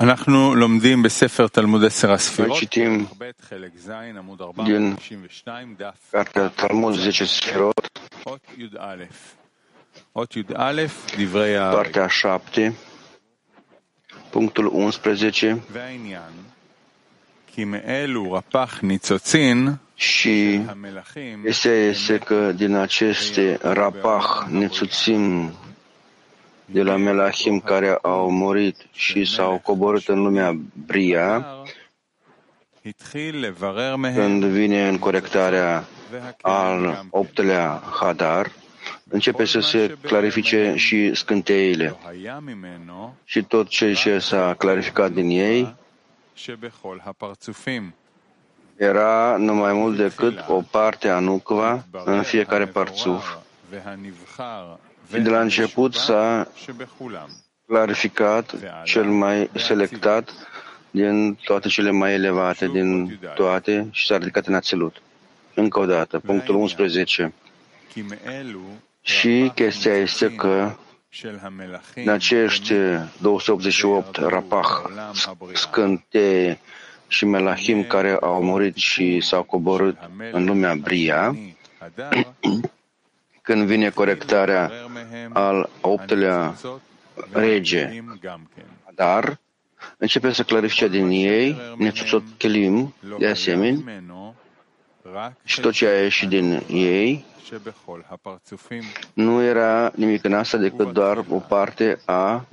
אנחנו לומדים בספר תלמוד עשר Noi הספירות, citim פרק ב', חלק ז', עמוד din 492, דף cartea Talmud 10 Sfirot, אות י"א. אות י"א, דברי הארי. partea 7, punctul 11, והעניין, כי מאלו רפ"ח ניצוצין, și המלכים, este, este că din aceste rapah nețuțim de la Melahim care au murit și s-au coborât în lumea Bria, când vine în corectarea al optelea Hadar, începe să se clarifice și scânteiile și tot ceea ce s-a clarificat din ei era numai mult decât o parte a nucva în fiecare parțuf de la început s-a clarificat cel mai selectat din toate cele mai elevate, din toate și s-a ridicat în absolut. Încă o dată, punctul 11. Și chestia este că în acești 288 rapah, scânteie și melahim care au murit și s-au coborât în lumea Bria, când vine corectarea al optelea rege. Dar începe să clarifice din ei nețuțot chelim, de asemenea, și tot ce a ieșit din ei nu era nimic în asta decât doar o parte a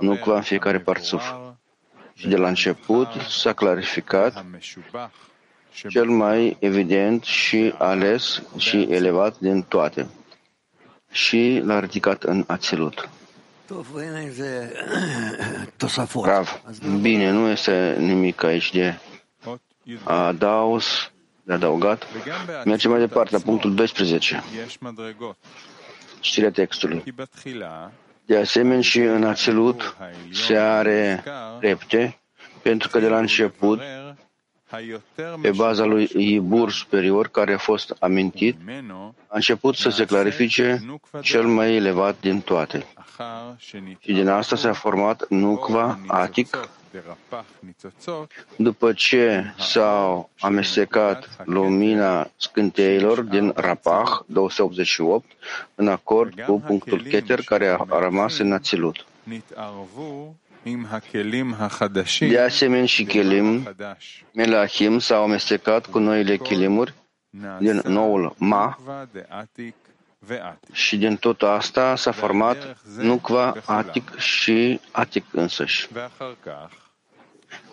nucva în fiecare parțuf. Și de la început s-a clarificat cel mai evident și ales și elevat din toate și l-a ridicat în ațelut. Rav, bine, nu este nimic aici de adaos, de adăugat. Mergem mai departe, la punctul 12. Știrea textului. De asemenea, și în ațelut se are repte, pentru că de la început pe baza lui Ibur superior care a fost amintit, a început să se clarifice cel mai elevat din toate. Și din asta s-a format Nukva Atic, după ce s-au amestecat lumina scânteilor din Rapah 288 în acord cu punctul Keter care a rămas în Ațilut. De asemenea și chelim melahim s-au amestecat cu noile chelimuri din noul ma. și din tot asta s-a format nucva atic și atic însăși.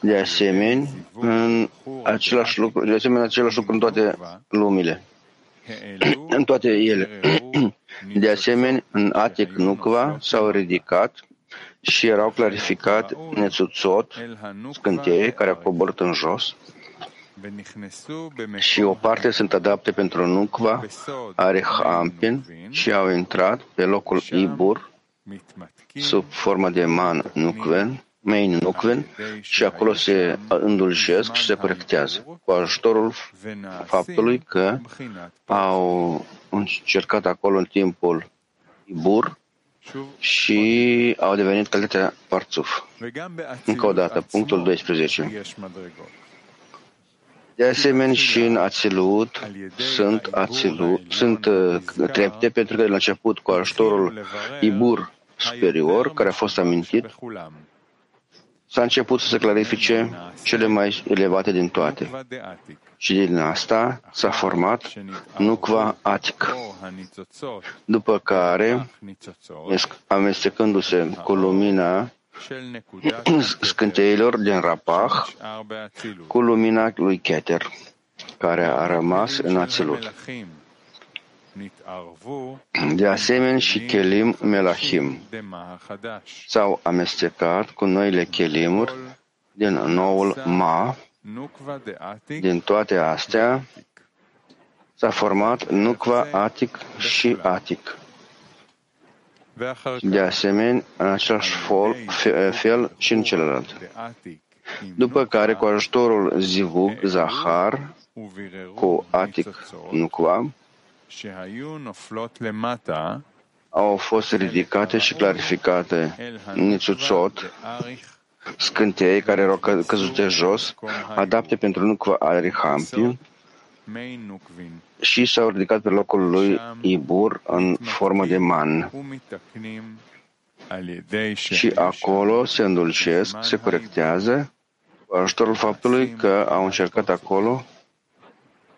De asemenea, în același lucru, de asemenea, același lucru în toate lumile, în toate ele. De asemenea, în Atic Nucva s-au ridicat și erau clarificat nețuțot, scânteie, care a coborât în jos, și o parte sunt adapte pentru Nucva, Arehampin și au intrat pe locul Ibur, sub formă de man Nucven, main Nucven, și acolo se îndulcesc și se corectează, cu ajutorul faptului că au încercat acolo în timpul Ibur și au devenit calitatea parțuf. Încă o dată, punctul 12. De asemenea, și în Ațilut sunt, ațilut, sunt uh, trepte, pentru că de la început, cu ajutorul Ibur superior, care a fost amintit, s-a început să se clarifice cele mai elevate din toate. Și din asta s-a format Nukva Atic, după care, amestecându-se cu lumina scânteilor din Rapah, cu lumina lui Keter, care a rămas în Ațilut de asemenea și chelim melahim s-au amestecat cu noile chelimuri din noul ma. Din toate astea s-a format nukva atic și atic. De asemenea, în același fel și în celălalt. După care, cu ajutorul zivug, zahar, cu atic, nukva, au fost ridicate și clarificate nițuțot, scântei care erau că, căzute jos, adapte pentru nucva arihampi și s-au ridicat pe locul lui Ibur în formă de man. Și acolo se îndulcesc, se corectează. Cu ajutorul faptului că au încercat acolo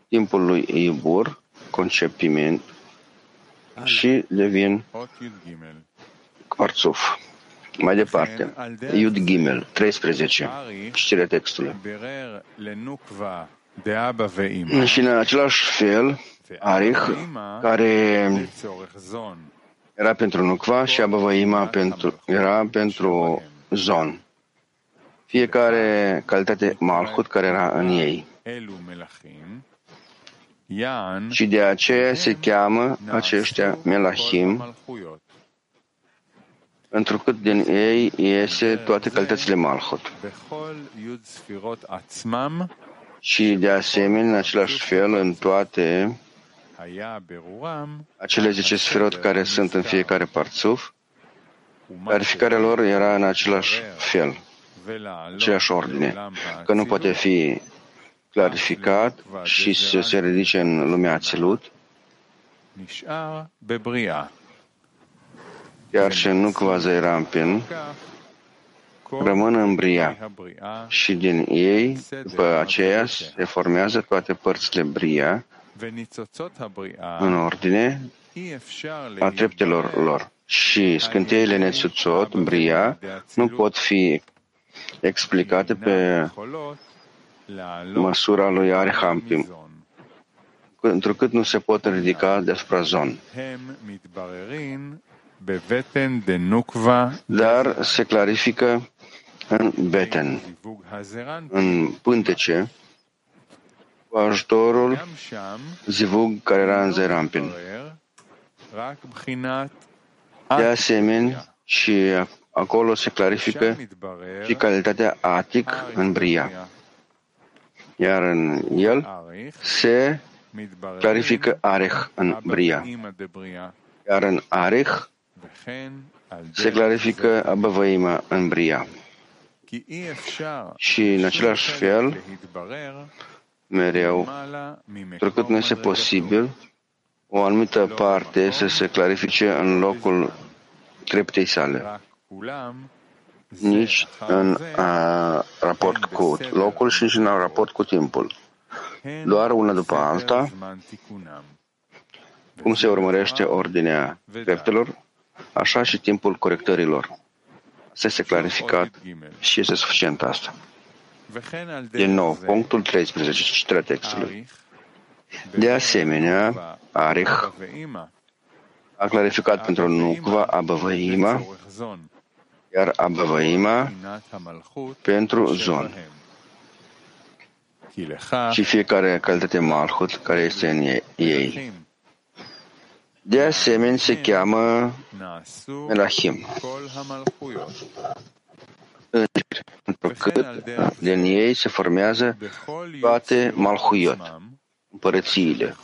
timpul lui Ibur conceptiment, și devin Arțuf. Mai departe, Iud Gimel, 13, citirea textului. Și în același fel, Arich, care era pentru Nukva și Abavaima pentru, era pentru Zon. Fiecare calitate Malhut care era în ei. Și de aceea se cheamă aceștia Melahim, pentru că din ei iese toate calitățile Malhut. Și de asemenea, în același fel, în toate acele zece sferot care sunt în fiecare parțuf, clarificarea lor era în același fel, aceeași ordine, că nu poate fi clarificat și să se ridice în lumea Ațilut, chiar și nu Kvazai Rampin, rămân în Bria și din ei, după aceea, se formează toate părțile Bria în ordine a treptelor lor. Și scânteile Netsuțot, Bria, nu pot fi explicate pe măsura lui Arhampim, întrucât nu se pot ridica deasupra zon. Dar se clarifică în beten, în pântece, cu ajutorul zivug care era în zerampin. De asemenea, și acolo se clarifică și calitatea atic în bria iar în el se clarifică Arech în Bria, iar în Arech se clarifică Abavăima în Bria. Și în același fel, mereu, pentru nu este posibil o anumită parte să se clarifice în locul treptei sale nici în a, raport cu locul și nici în raport cu timpul. Doar una după alta, cum se urmărește ordinea dreptelor, așa și timpul corectărilor. Asta este clarificat și este suficient asta. Din nou, punctul 13, citarea textului. De asemenea, Arich a clarificat pentru Nukva Abavăima iar Abavaima pentru zon. Și fiecare calitate Malhut care este în ei. De asemenea, se cheamă Melahim. Pentru că din ei se formează toate Malhuyot, împărățiile.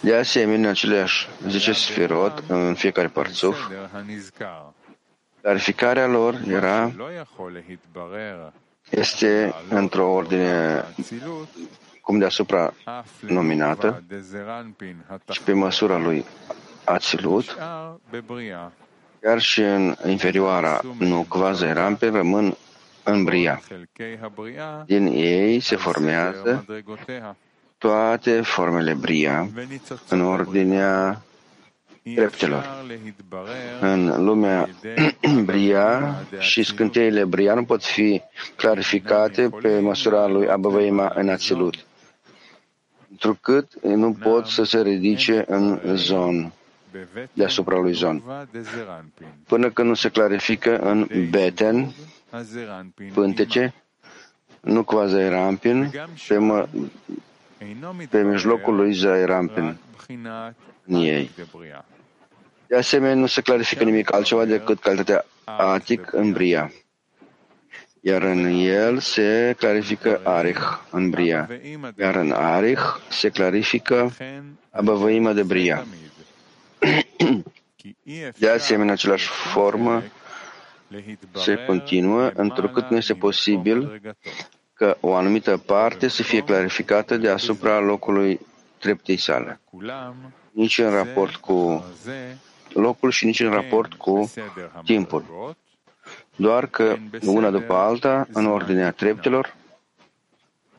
De asemenea, aceleași 10 sferot în fiecare parțuf, Clarificarea lor era, este într-o ordine cum deasupra nominată și pe măsura lui Ațilut, chiar și în inferioara nu quasi rampe rămân în Bria. Din ei se formează toate formele Bria în ordinea dreptelor. În lumea Bria și scânteile Bria nu pot fi clarificate pe măsura lui Abăvăima în Ațilut, întrucât nu pot să se ridice în zon deasupra lui zon. Până când nu se clarifică în Beten, pântece, nu quasi rampin, pe, mă, pe mijlocul lui Zairampin în ei. De asemenea, nu se clarifică nimic altceva decât calitatea atic în bria. Iar în el se clarifică arich în bria. Iar în arich se clarifică abăvăima de bria. De asemenea, același formă se continuă, întrucât nu este posibil că o anumită parte să fie clarificată deasupra locului treptei sale, nici în raport cu locul și nici în raport cu timpul, doar că una după alta, în ordinea treptelor,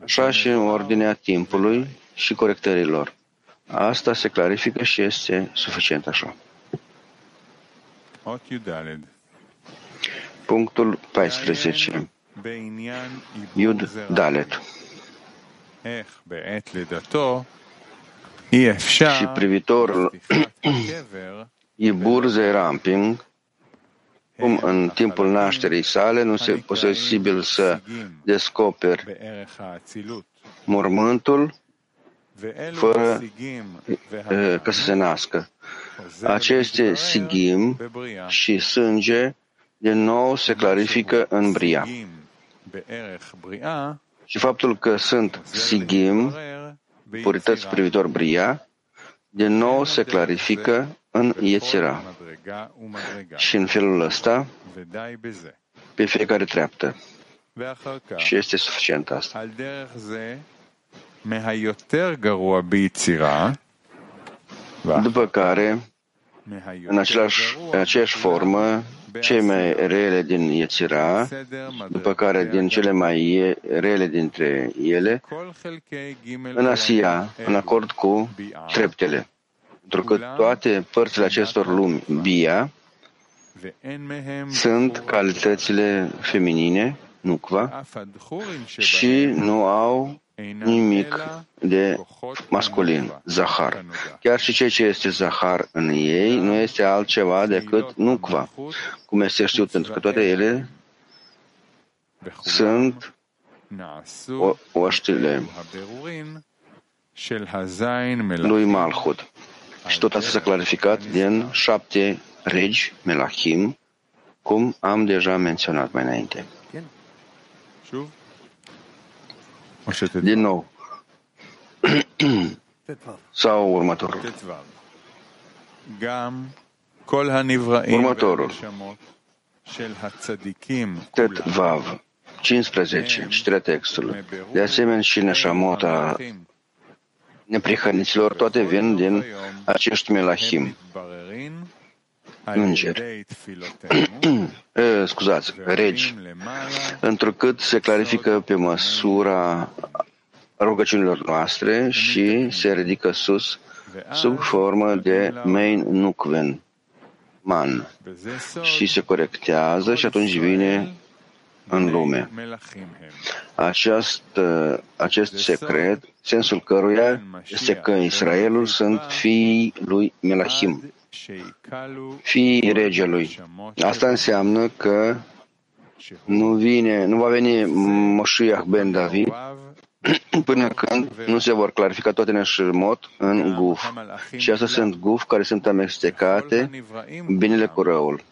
așa și în ordinea timpului și corectărilor. Asta se clarifică și este suficient așa. Punctul 14. Iud Dalet. Și privitor Ibur Ramping, cum în timpul nașterii sale nu se posibil să descoperi mormântul fără ca să se nască. Aceste sigim și sânge din nou se clarifică în Bria. Și faptul că sunt sigim, purități privitor Bria, din nou se clarifică în Yetzira. Și în felul ăsta, pe fiecare treaptă. Și este suficient asta. După care, în același, în aceeași formă, cei mai rele din Yetzira, după care din cele mai rele dintre ele, în Asia, în acord cu treptele. Pentru că toate părțile acestor lumi, Bia, sunt calitățile feminine, nukva, și nu au nimic de masculin, Zahar. Chiar și ceea ce este Zahar în ei nu este altceva decât nukva, cum este știut, pentru că toate ele sunt oștile lui Malchut. Și tot asta s-a clarificat din șapte regi, Melachim, cum am deja menționat mai înainte. Din nou. Sau următorul. Următorul. Tet Vav. 15. Citirea textului. De asemenea și neșamota neprihăniților, toate vin din acești melahim, îngeri, scuzați, regi, întrucât se clarifică pe măsura rugăciunilor noastre și se ridică sus sub formă de main nukven, man, și se corectează și atunci vine în lume. Acest, acest secret, sensul căruia este că Israelul sunt fiii lui Melachim, fiii regelui. Asta înseamnă că nu, vine, nu va veni Moshiach ben David până când nu se vor clarifica toate neșmot în guf. Și asta sunt guf care sunt amestecate binele cu răul.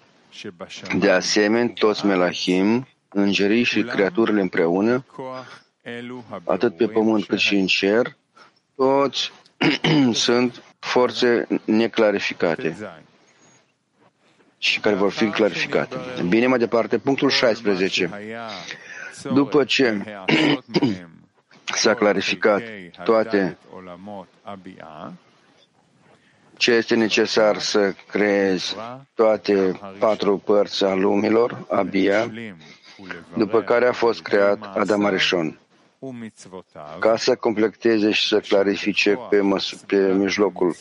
De asemenea, toți melahim îngerii și creaturile împreună, atât pe pământ cât și în cer, toți sunt forțe neclarificate și care vor fi clarificate. Bine, mai departe, punctul 16. După ce s-a clarificat toate ce este necesar să creezi toate patru părți a lumilor, Abia, după care a fost creat Adam Arishon, ca să completeze și să clarifice pe, măs- pe mijlocul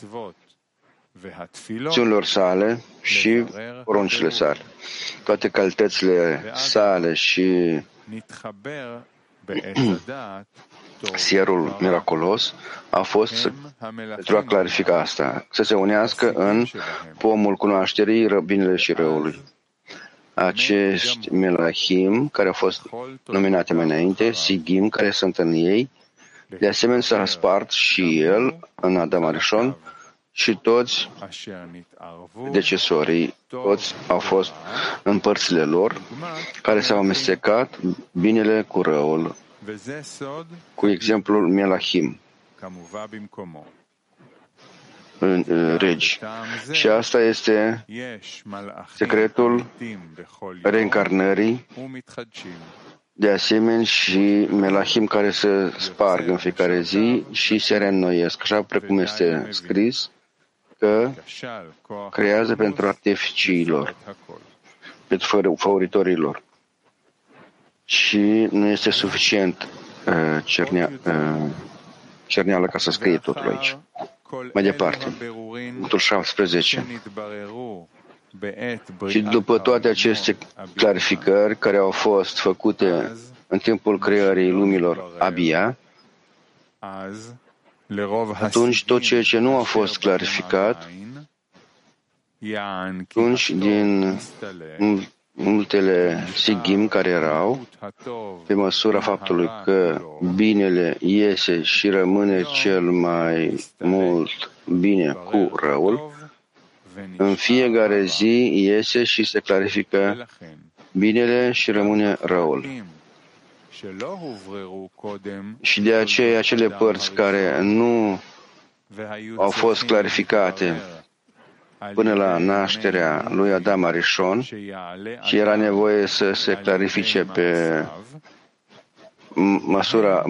țiunilor sale și poruncile sale. Toate calitățile sale și sierul miraculos a fost pentru a clarifica asta, să se unească în pomul cunoașterii răbinele și răului acești melahim care au fost nominate mai înainte, sigim care sunt în ei, de asemenea s-a spart și el în Adam Arishon și toți decesorii, toți au fost în părțile lor care s-au amestecat binele cu răul, cu exemplul Melahim. Regi. Și asta este secretul reîncarnării, de asemenea și melahim care se sparg în fiecare zi și se reînnoiesc, așa precum este scris că creează pentru artificiilor, pentru favoritorilor. Și nu este suficient uh, cernea, uh, cerneală ca să scrie totul aici. Mai departe, punctul 17. Și după toate aceste clarificări care au fost făcute în timpul creării lumilor Abia, atunci tot ceea ce nu a fost clarificat, atunci din multele sigim care erau, pe măsura faptului că binele iese și rămâne cel mai mult bine cu răul, în fiecare zi iese și se clarifică binele și rămâne răul. Și de aceea acele părți care nu au fost clarificate până la nașterea lui Adam Arishon și era nevoie să se clarifice pe măsura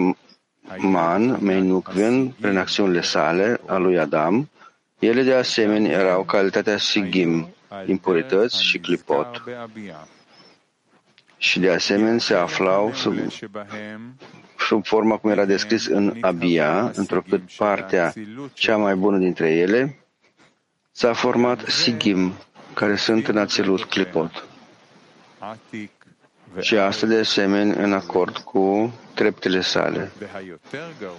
man, Meinukven, prin acțiunile sale a lui Adam, ele de asemenea erau calitatea sigim, impurități și clipot. Și de asemenea se aflau sub, sub forma cum era descris în Abia, întrucât partea cea mai bună dintre ele s-a format sigim, care sunt în ațelut clipot. Și asta de asemenea în acord cu treptele sale.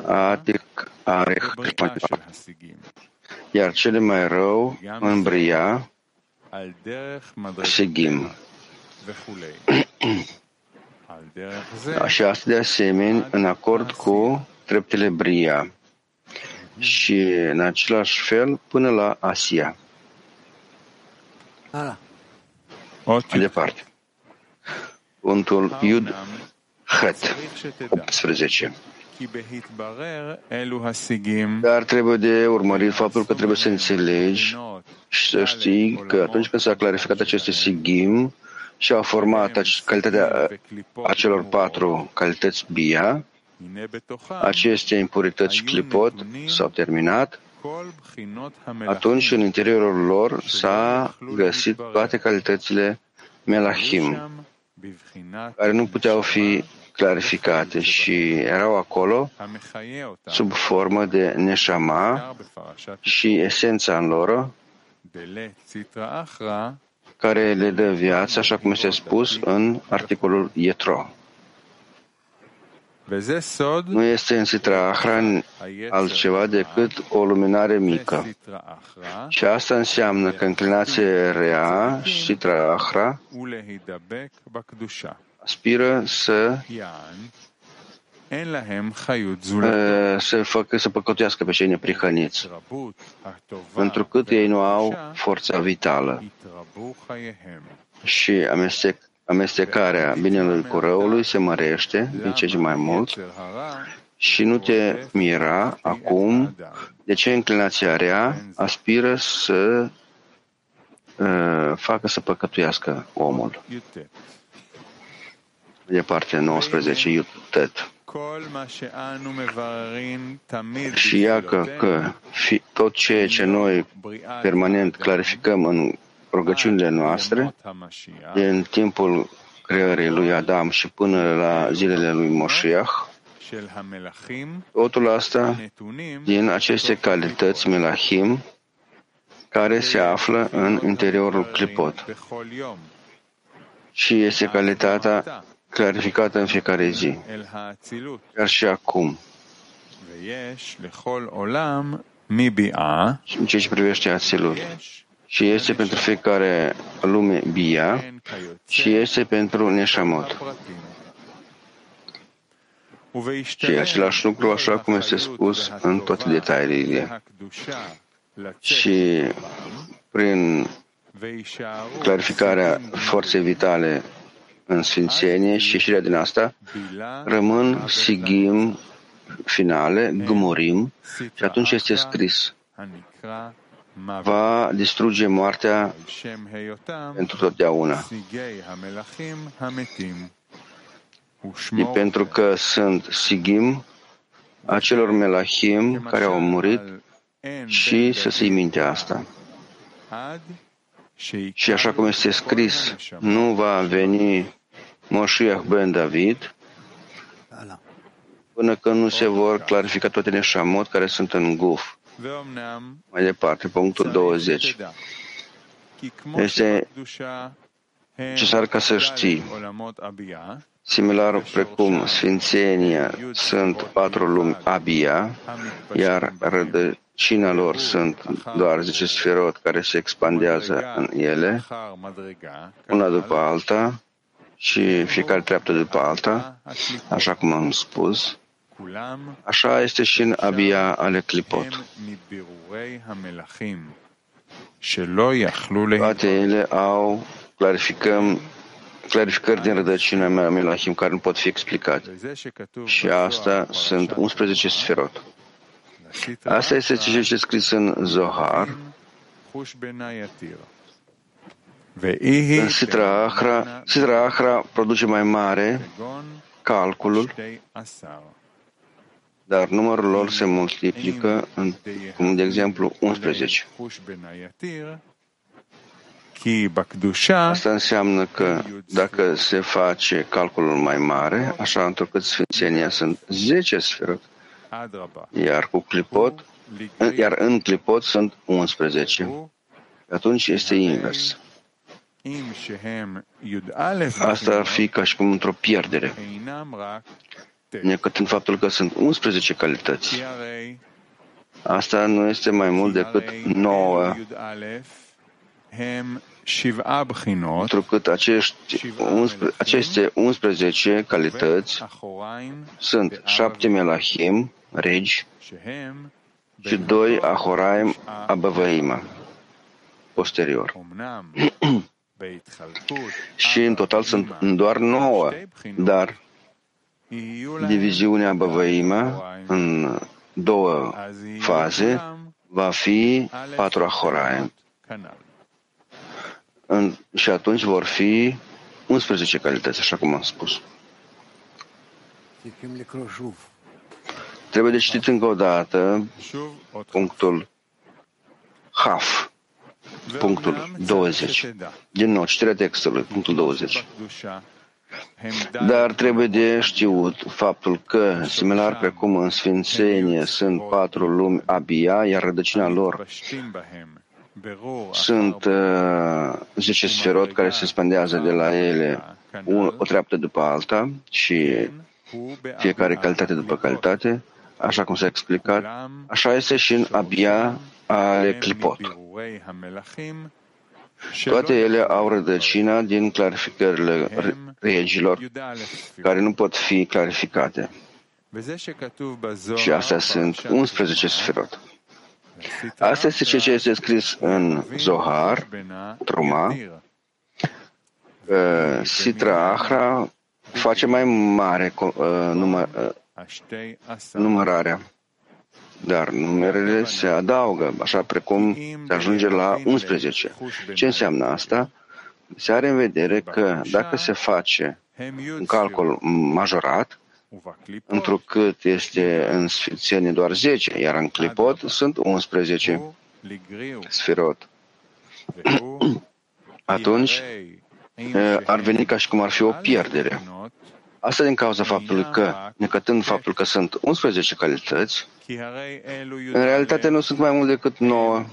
Atic, Arech, iar cele mai rău în Bria, Sigim. Și asta de asemenea în acord cu treptele Bria și în același fel până la Asia. Mai departe. Punct Iud Het 18. Dar trebuie de urmărit faptul că trebuie să înțelegi și să știi că atunci când s-a clarificat aceste sigim și a format calitatea acelor patru calități bia, aceste impurități clipot s-au terminat, atunci în interiorul lor s-a găsit toate calitățile melahim, care nu puteau fi clarificate și erau acolo sub formă de neșama și esența în lor care le dă viață, așa cum este spus în articolul Ietro. Nu este în Sitra Ahra altceva decât o luminare mică. Și asta înseamnă că înclinația rea, Sitra Ahra, aspiră să să facă să păcătuiască pe cei neprihăniți, întrucât ei nu au forța vitală. Și amestec, amestecarea binelui cu răului se mărește din ce ce mai mult și nu te mira acum de ce inclinația rea aspiră să uh, facă să păcătuiască omul. Departe 19, Iutet. Și iacă că fi, tot ceea ce noi permanent clarificăm în rugăciunile noastre, din timpul creării lui Adam și până la zilele lui Moshiach, totul asta din aceste calități melahim care se află în interiorul clipot. Și este calitatea clarificată în fiecare zi, chiar și acum. Și în ceea ce privește Ațilut. Și este pentru fiecare lume Bia și este pentru Neshamot. Și același lucru, așa cum este spus în toate detaliile. Și prin clarificarea forței vitale în sfințenie și ieșirea din asta, rămân sigim finale, gmurim, și atunci este scris va distruge moartea pentru totdeauna. E pentru că sunt sigim acelor melahim care au murit și să se minte asta. Și așa cum este scris, nu va veni Moshiach ben David până când nu se vor clarifica toate neșamot care sunt în guf. Mai departe, punctul 20. Este necesar ca să știi. Similar precum Sfințenia sunt patru lumi Abia, iar rădăcina lor sunt doar 10 sferot care se expandează în ele, una după alta, și fiecare treaptă după alta, așa cum am spus, Așa este și în abia ale clipot. Toate ele au clarificăm, clarificări din rădăcina mea, Melahim, care nu pot fi explicate. Și asta sunt 11 sferot. Asta este ce este scris în Zohar. În Sitra Achra, Sitra Achra produce mai mare calculul dar numărul lor se multiplică, în, cum de exemplu 11. Asta înseamnă că dacă se face calculul mai mare, așa întrucât Sfințenia sunt 10 sferă, iar cu clipot, iar în clipot sunt 11. Atunci este invers. Asta ar fi ca și cum într-o pierdere necătând faptul că sunt 11 calități. Asta nu este mai mult decât 9 întrucât acești 11, aceste 11 calități sunt șapte melahim, regi, și doi ahoraim, abavăima, posterior. și în total sunt doar nouă, dar diviziunea Băvăima în două faze va fi patru Ahoraim. În, și atunci vor fi 11 calități, așa cum am spus. Trebuie de citit încă o dată punctul Haf, punctul 20. Din nou, citirea textului, punctul 20. Dar trebuie de știut faptul că, similar precum în Sfințenie sunt patru lumi abia, iar rădăcina lor sunt uh, 10 sferot care se spandează de la ele un, o treaptă după alta și fiecare calitate după calitate, așa cum s-a explicat, așa este și în abia ale clipot. Toate ele au rădăcina din clarificările regilor care nu pot fi clarificate. Și astea sunt 11 sferot. Asta este ceea ce este scris în Zohar, Truma. Sitra Ahra face mai mare uh, număr, uh, numărarea dar numerele se adaugă, așa precum se ajunge la 11. Ce înseamnă asta? Se are în vedere că dacă se face un calcul majorat, întrucât este în sfințenie doar 10, iar în clipot sunt 11 sferot. Atunci ar veni ca și cum ar fi o pierdere. Asta din cauza faptului că, necătând faptul că sunt 11 calități, în realitate nu sunt mai mult decât 9,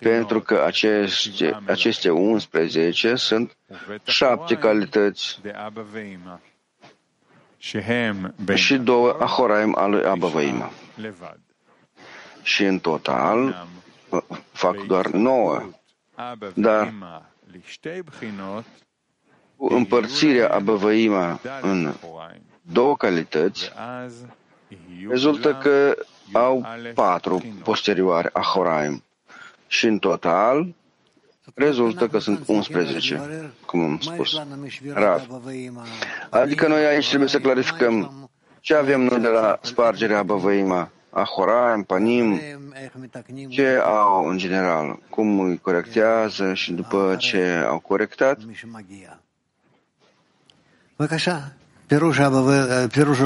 pentru că aceste, aceste 11 sunt șapte calități. și două ahoraim al lui Abavaima. Și în total fac doar nouă. Dar cu împărțirea Abăvăima în două calități, rezultă că au patru posterioare Ahoraim și în total rezultă că sunt 11, cum am spus. Rav. Adică noi aici trebuie să clarificăm ce avem noi de la spargerea Abăvăima Ahora, Panim, ce au în general, cum îi corectează și după ce au corectat,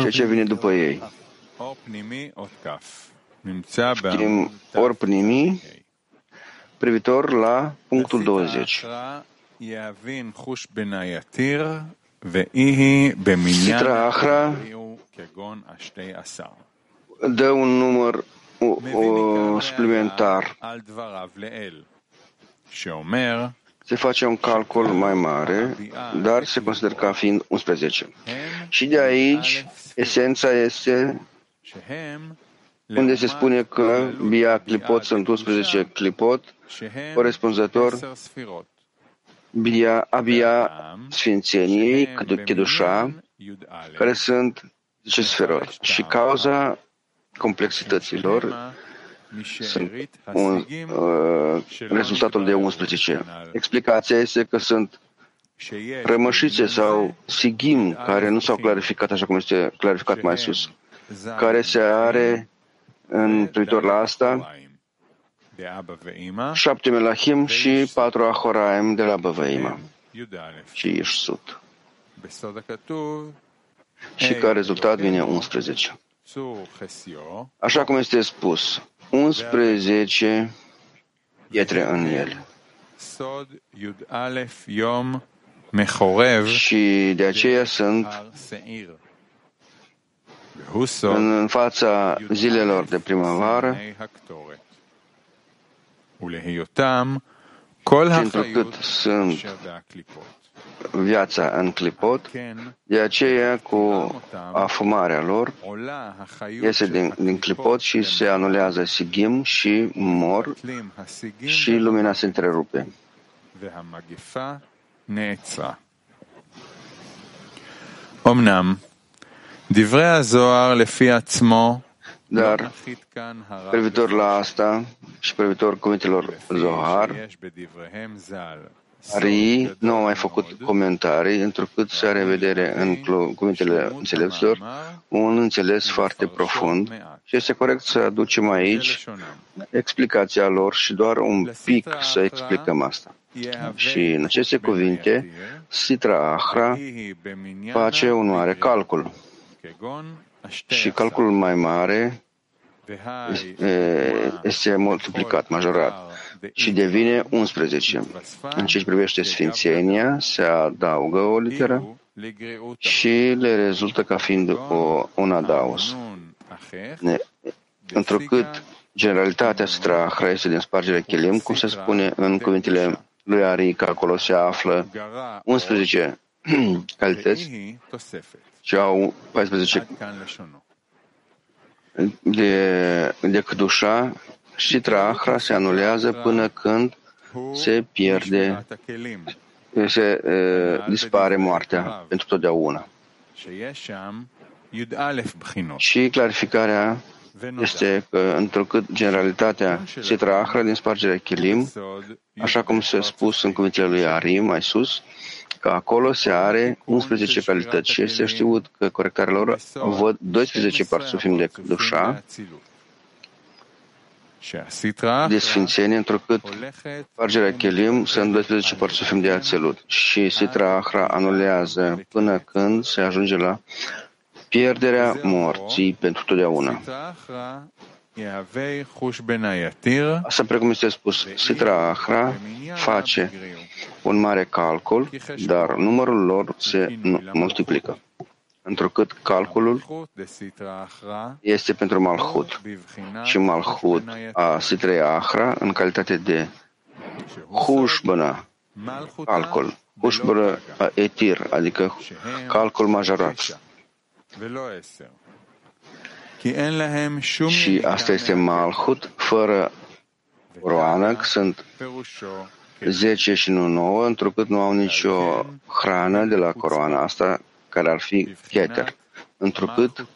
ceea ce vine după ei. Știm ori pnimi privitor la punctul 20. Sitra Ahra dă un număr o, suplimentar. Se face un calcul mai mare, dar se consideră ca fiind 11. Și de aici, esența este unde se spune că Bia Clipot sunt 11 Clipot, corespunzător Bia, Abia Sfințeniei, Kedușa, care sunt 10 sferot. Și cauza complexităților sunt un, uh, rezultatul de 11. Explicația este că sunt rămășițe sau sigim care nu s-au clarificat așa cum este clarificat mai sus, care se are în privitor la asta șapte melahim și patru ahoraim de la Băvăima și Ișsut. Și ca rezultat vine 11. Așa cum este spus, 11 pietre în el. Și de aceea sunt în fața zilelor de primăvară, pentru întrucât sunt viața în clipot, de aceea cu afumarea lor iese din, din clipot și se anulează sigim și mor și lumina se întrerupe. Omnam, dar, privitor la asta și privitor cuvintelor Zohar, Ari nu au mai făcut comentarii, întrucât se are vedere în cuvintele înțelepților un înțeles foarte profund. Și este corect să aducem aici explicația lor și doar un pic să explicăm asta. Și în aceste cuvinte, Sitra Ahra face un mare calcul. Și calculul mai mare este multiplicat, majorat. Și devine 11. În ce privește sfințenia, se adaugă o literă și le rezultă ca fiind o, un adaos. Întrucât generalitatea strahra este din spargerea chelim, cum se spune în cuvintele lui Ari, că acolo se află 11 calități și au 14 de, de Kdușa și Trahra se anulează până când se pierde, se uh, dispare moartea pentru totdeauna. Și clarificarea este că, întrucât generalitatea se trahra din spargerea chilim, așa cum se spus în cuvintele lui Ari mai sus, că acolo se are 11 calități și este știut că corectarea lor văd 12 parsufim de dușa, de sfințenie, întrucât pargerea chelim sunt 12 parsufim de ațelut și Sitra Ahra anulează până când se ajunge la pierderea morții pentru totdeauna. Asta, precum este spus, Sitra Ahra face un mare calcul, dar numărul lor se multiplică. Întrucât calculul este pentru Malhut. Și Malhut a Sitrei Ahra în calitate de Hushbana, calcul, Hushbana etir, adică calcul majorat. Și asta este Malhut fără Roană, sunt 10 și nu 9, întrucât nu au nicio hrană de la coroana asta care ar fi Keter, întrucât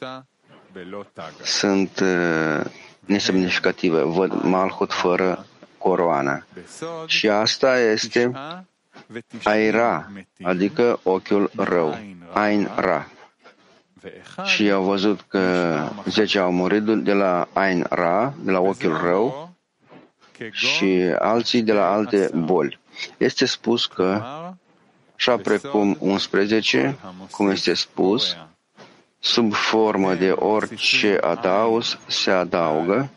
sunt uh, nesemnificative. Văd Malhut fără coroana. Și asta este Aira, adică ochiul rău, Ain Ra. și au văzut că zece au murit de la Ain Ra, de la ochiul rău, și alții de la alte boli. Este spus că, așa precum 11, cum este spus, sub formă de orice adaus se adaugă,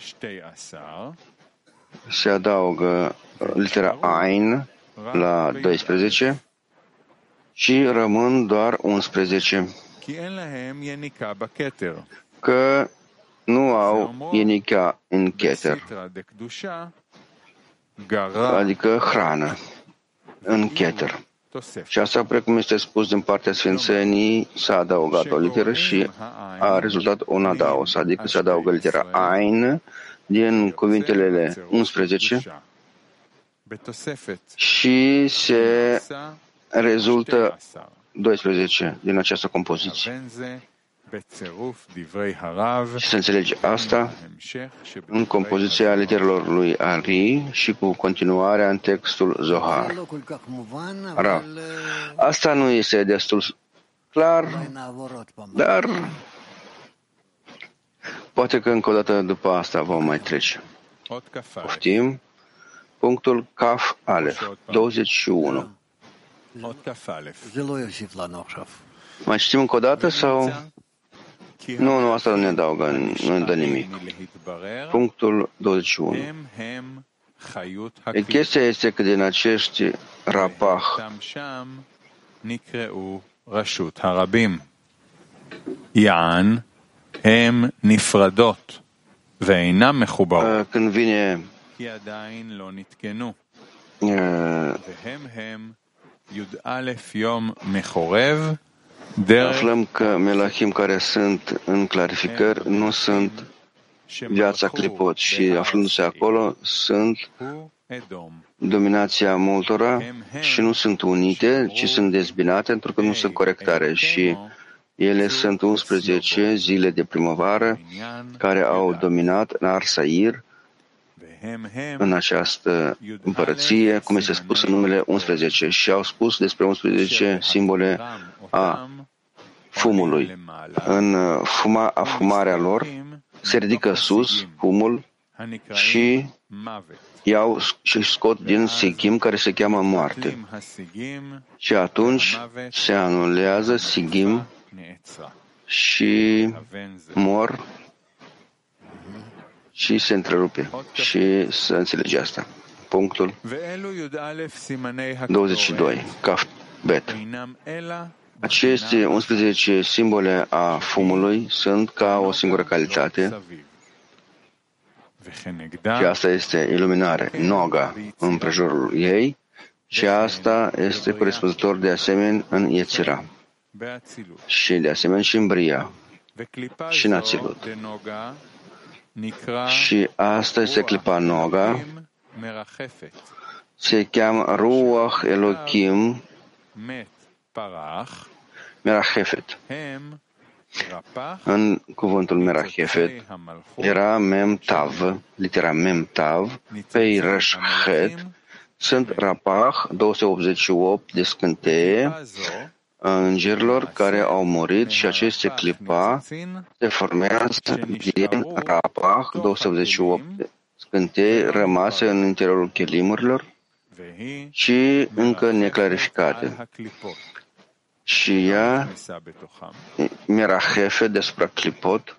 se adaugă litera Ain la 12 și rămân doar 11 că nu au ienica în Keter, adică hrană în Keter. Și asta, precum este spus din partea Sfințenii, s-a adăugat o literă și a rezultat un adaos, adică se adaugă litera Ain din cuvintele 11 și se rezultă 12 din această compoziție. Și să înțelegi asta în compoziția literelor lui Ari și cu continuarea în textul Zohar. Ra. Asta nu este destul clar, dar poate că încă o dată după asta vom mai trece. Poftim. Punctul Kaf Alef, 21. Mai citim încă o dată sau? Nu, nu, asta nu ne adaugă, nu ne dă nimic. Punctul 21. E chestia este că din acești rapah יען הם נפרדות ואינן מחוברות, când vine כי עדיין לא נתקנו. uh, והם הם י"א יום מחורב, דרך aflăm că melahim care sunt în clarificări nu sunt viața clipot și aflându-se acolo sunt dominația multora și nu sunt unite, ci sunt dezbinate pentru că nu sunt corectare și ele sunt 11 zile de primăvară care au dominat în Narsair în această împărăție, cum este spus în numele 11, și au spus despre 11 simbole a fumului. În uh, fuma, afumarea lor se ridică sus fumul și iau și scot din Sigim care se cheamă moarte. Și atunci se anulează Sigim și mor și se întrerupe. Și să înțelegi asta. Punctul 22. Kaf Bet. Aceste 11 simbole a fumului sunt ca o singură calitate. Și asta este iluminare, noga în prejurul ei și asta este corespunzător de asemenea în Yetzira și de asemenea și în Bria. Și în Ațilut. Și asta este clipa noga, se cheamă Ruach Elohim Merachefet. În cuvântul Merachefet era Mem Tav, litera Mem Tav, pe Rashchet, sunt Rapach 288 de scânteie îngerilor care au murit și aceste clipa se formează din Rapach 288 de scânteie rămase în interiorul chelimurilor și încă neclarificate și ea mirahefe despre clipot,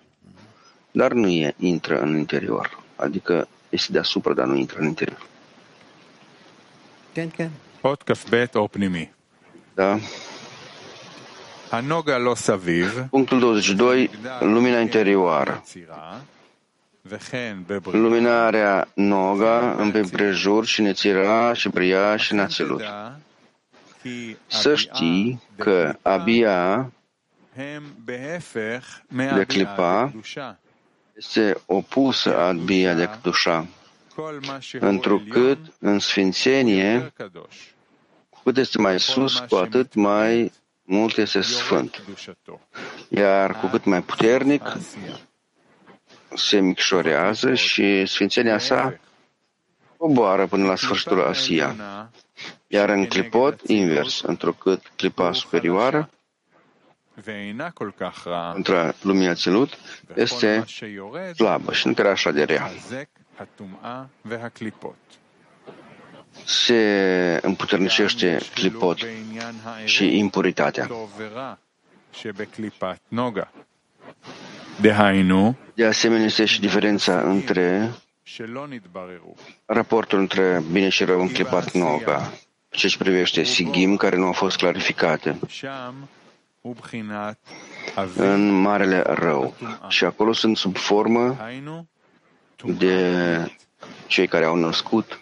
dar nu e, intră în interior. Adică este deasupra, dar nu intră în interior. Pot căfbet opnimi. Da. Hanoga lo saviv. Punctul 22. Da. Lumina interioară. Luminarea Noga în prejur și Nețira și Bria și Națilut. Da să știi că abia de clipa este opusă abia de dușa, întrucât în sfințenie, cât este mai sus, cu atât mai mult este sfânt. Iar cu cât mai puternic se micșorează și sfințenia sa coboară până la sfârșitul Asia. Iar în clipot, invers, întrucât clipa superioară, între lumina ținut, este slabă și nu era așa de rea. Se împuternicește clipot și impuritatea. De asemenea, este și diferența între raportul între bine și rău în clipat noga ce își privește Sigim care nu au fost clarificate în Marele Rău. Și acolo sunt sub formă de cei care au născut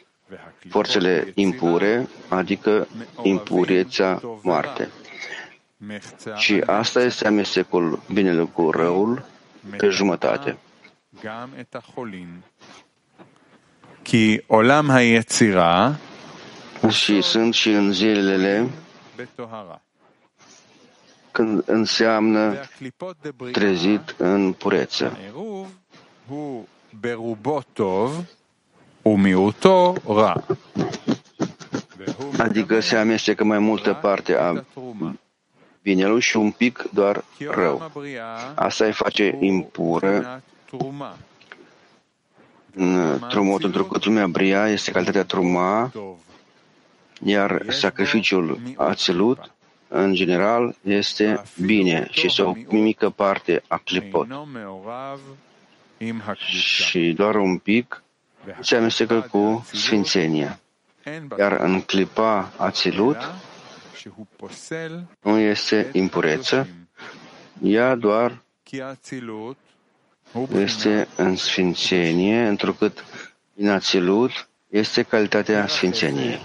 forțele impure, adică impurețea moarte. Și asta este amestecul binele cu răul pe jumătate. Ki olam ha și sunt și în zilele când înseamnă trezit în pureță. Adică se amestecă mai multă parte a binelui și un pic doar rău. Asta îi face impură. În trumot, pentru că trumea bria este calitatea truma. Iar sacrificiul ațelut, în general, este bine și este o mică parte a clipot. Și doar un pic se amestecă cu sfințenia. Iar în clipa ațelut nu este impureță, ea doar este în sfințenie, întrucât în ațelut este calitatea sfințeniei.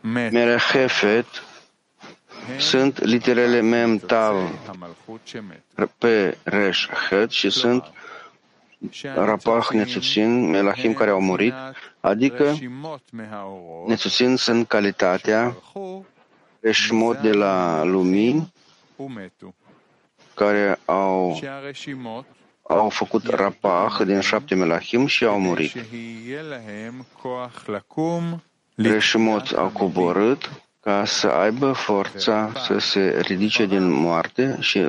Merehefet sunt literele Mem Tav pe Resh Het și sunt Rapah Nețuțin, Melahim care au murit, adică Nețuțin sunt calitatea reșmot de la lumini care au au făcut rapah din șapte melahim și au murit. Reșimot a coborât ca să aibă forța să se ridice din moarte și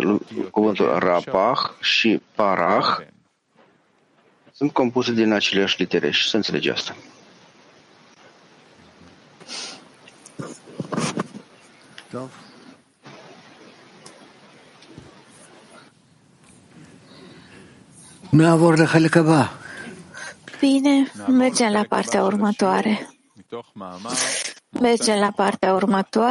cuvântul rapah și parah sunt compuse din aceleași litere și să înțelegi asta. Dove. Bine, mergem la partea următoare. Mergem la partea următoare.